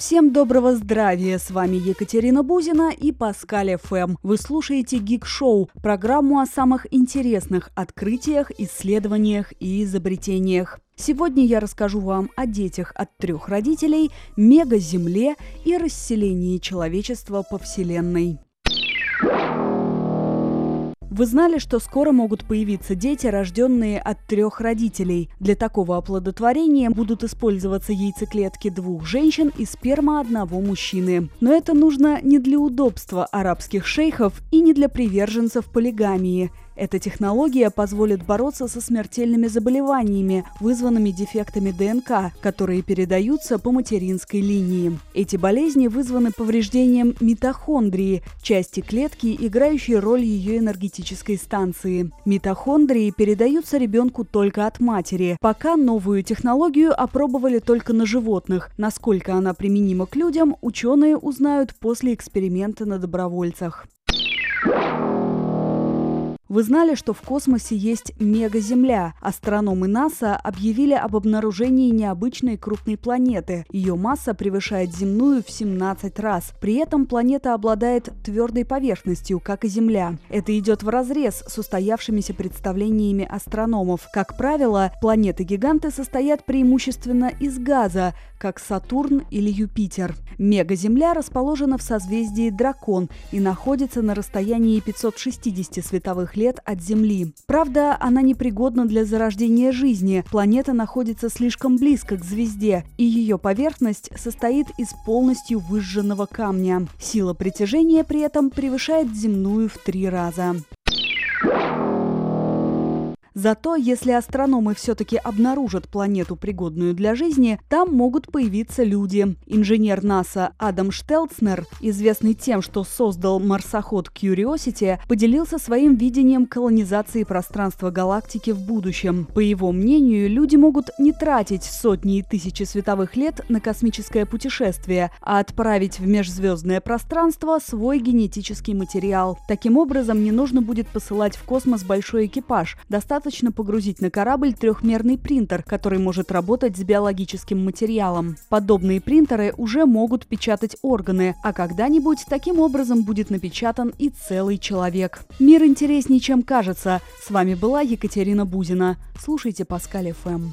Всем доброго здравия! С вами Екатерина Бузина и Паскаль ФМ. Вы слушаете Гик Шоу, программу о самых интересных открытиях, исследованиях и изобретениях. Сегодня я расскажу вам о детях от трех родителей, мегаземле и расселении человечества по Вселенной. Вы знали, что скоро могут появиться дети, рожденные от трех родителей? Для такого оплодотворения будут использоваться яйцеклетки двух женщин и сперма одного мужчины. Но это нужно не для удобства арабских шейхов и не для приверженцев полигамии. Эта технология позволит бороться со смертельными заболеваниями, вызванными дефектами ДНК, которые передаются по материнской линии. Эти болезни вызваны повреждением митохондрии, части клетки, играющей роль ее энергетической станции. Митохондрии передаются ребенку только от матери. Пока новую технологию опробовали только на животных. Насколько она применима к людям, ученые узнают после эксперимента на добровольцах. Вы знали, что в космосе есть мегаземля? Астрономы НАСА объявили об обнаружении необычной крупной планеты. Ее масса превышает земную в 17 раз. При этом планета обладает твердой поверхностью, как и Земля. Это идет в разрез с устоявшимися представлениями астрономов. Как правило, планеты-гиганты состоят преимущественно из газа, как Сатурн или Юпитер. Мегаземля расположена в созвездии Дракон и находится на расстоянии 560 световых лет от Земли. Правда, она непригодна для зарождения жизни. Планета находится слишком близко к звезде, и ее поверхность состоит из полностью выжженного камня. Сила притяжения при этом превышает земную в три раза. Зато, если астрономы все-таки обнаружат планету, пригодную для жизни, там могут появиться люди. Инженер НАСА Адам Штелцнер, известный тем, что создал марсоход Curiosity, поделился своим видением колонизации пространства галактики в будущем. По его мнению, люди могут не тратить сотни и тысячи световых лет на космическое путешествие, а отправить в межзвездное пространство свой генетический материал. Таким образом, не нужно будет посылать в космос большой экипаж. Достаточно достаточно погрузить на корабль трехмерный принтер, который может работать с биологическим материалом. Подобные принтеры уже могут печатать органы, а когда-нибудь таким образом будет напечатан и целый человек. Мир интереснее, чем кажется. С вами была Екатерина Бузина. Слушайте Паскаль ФМ.